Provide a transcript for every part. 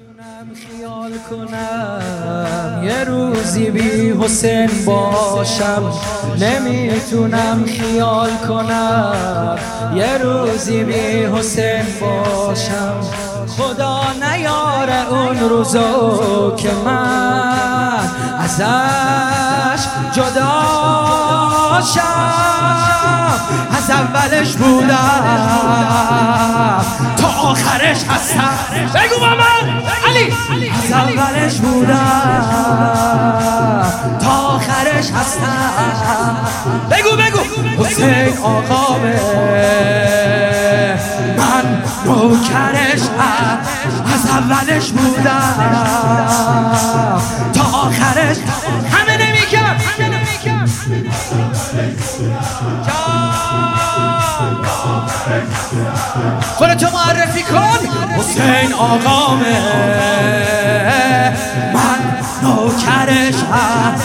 نمی‌تونم خیال کنم. یه روزی بی حسین باشم. نمی‌تونم خیال کنم. یه روزی بی حسین باشم. خدا نیاره اون روزو که من ازش جدا شم. از اولش بودم تا آخرش هستم. بگو من از اولش بودم تا آخرش هستم. بگو بگو. حسین آقامه من نوکرش از اولش بودم. خودتو معرفی کن. حسین آقامه. من نوکرش هست.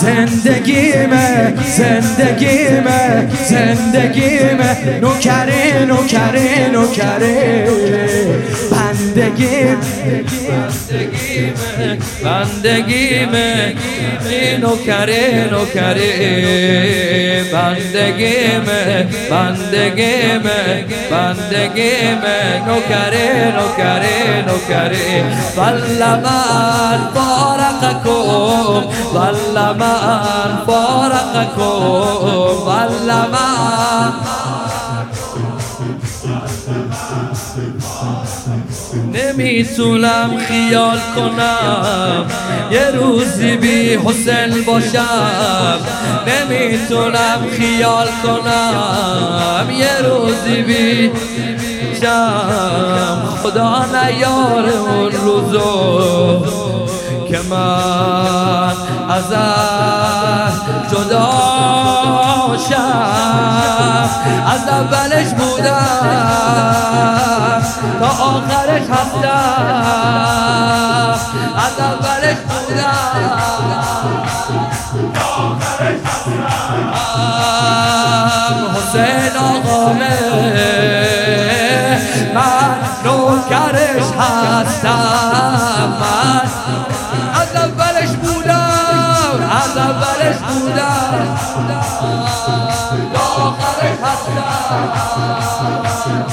زندگیمه زندگیمه زندگیمه. نوکری نوکری نوکری بندگی بندگیمه نوکری نوکری بندگیمه بندگیمه بندگیمه نوکری نوکری نوکری والله من فارقکم والله من فارقکم والله من نمی‌تونم خیال کنم. یه روزی بی حسین باشم. نمی‌تونم خیال کنم. یه روزی بی خدا نیار اون روزو که من از جدا شم. از اولش بودم تا آخرش هستم از اولش بودم. حسین آقامه من نوکرش هستم. من از اولش بودم. از اولش بودم تا آخرش هستم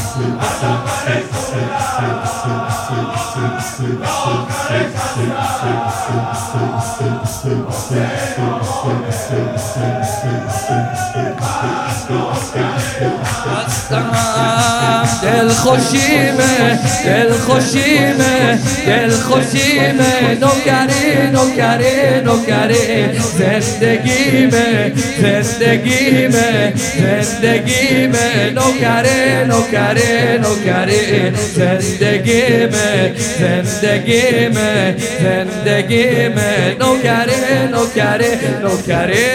دل خوشیمه دل خوشیمه دل خوشیمه نوکری نوکری نوکری. زندگیمه زندگیمه زندگیمه. نوکری نوکری نوکری. زندگیمه زندگیمه زندگیمه. نوکری نوکری نوکری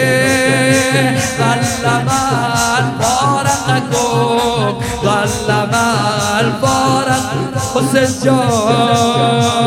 والله من فارقکم والله من فارق حسین جان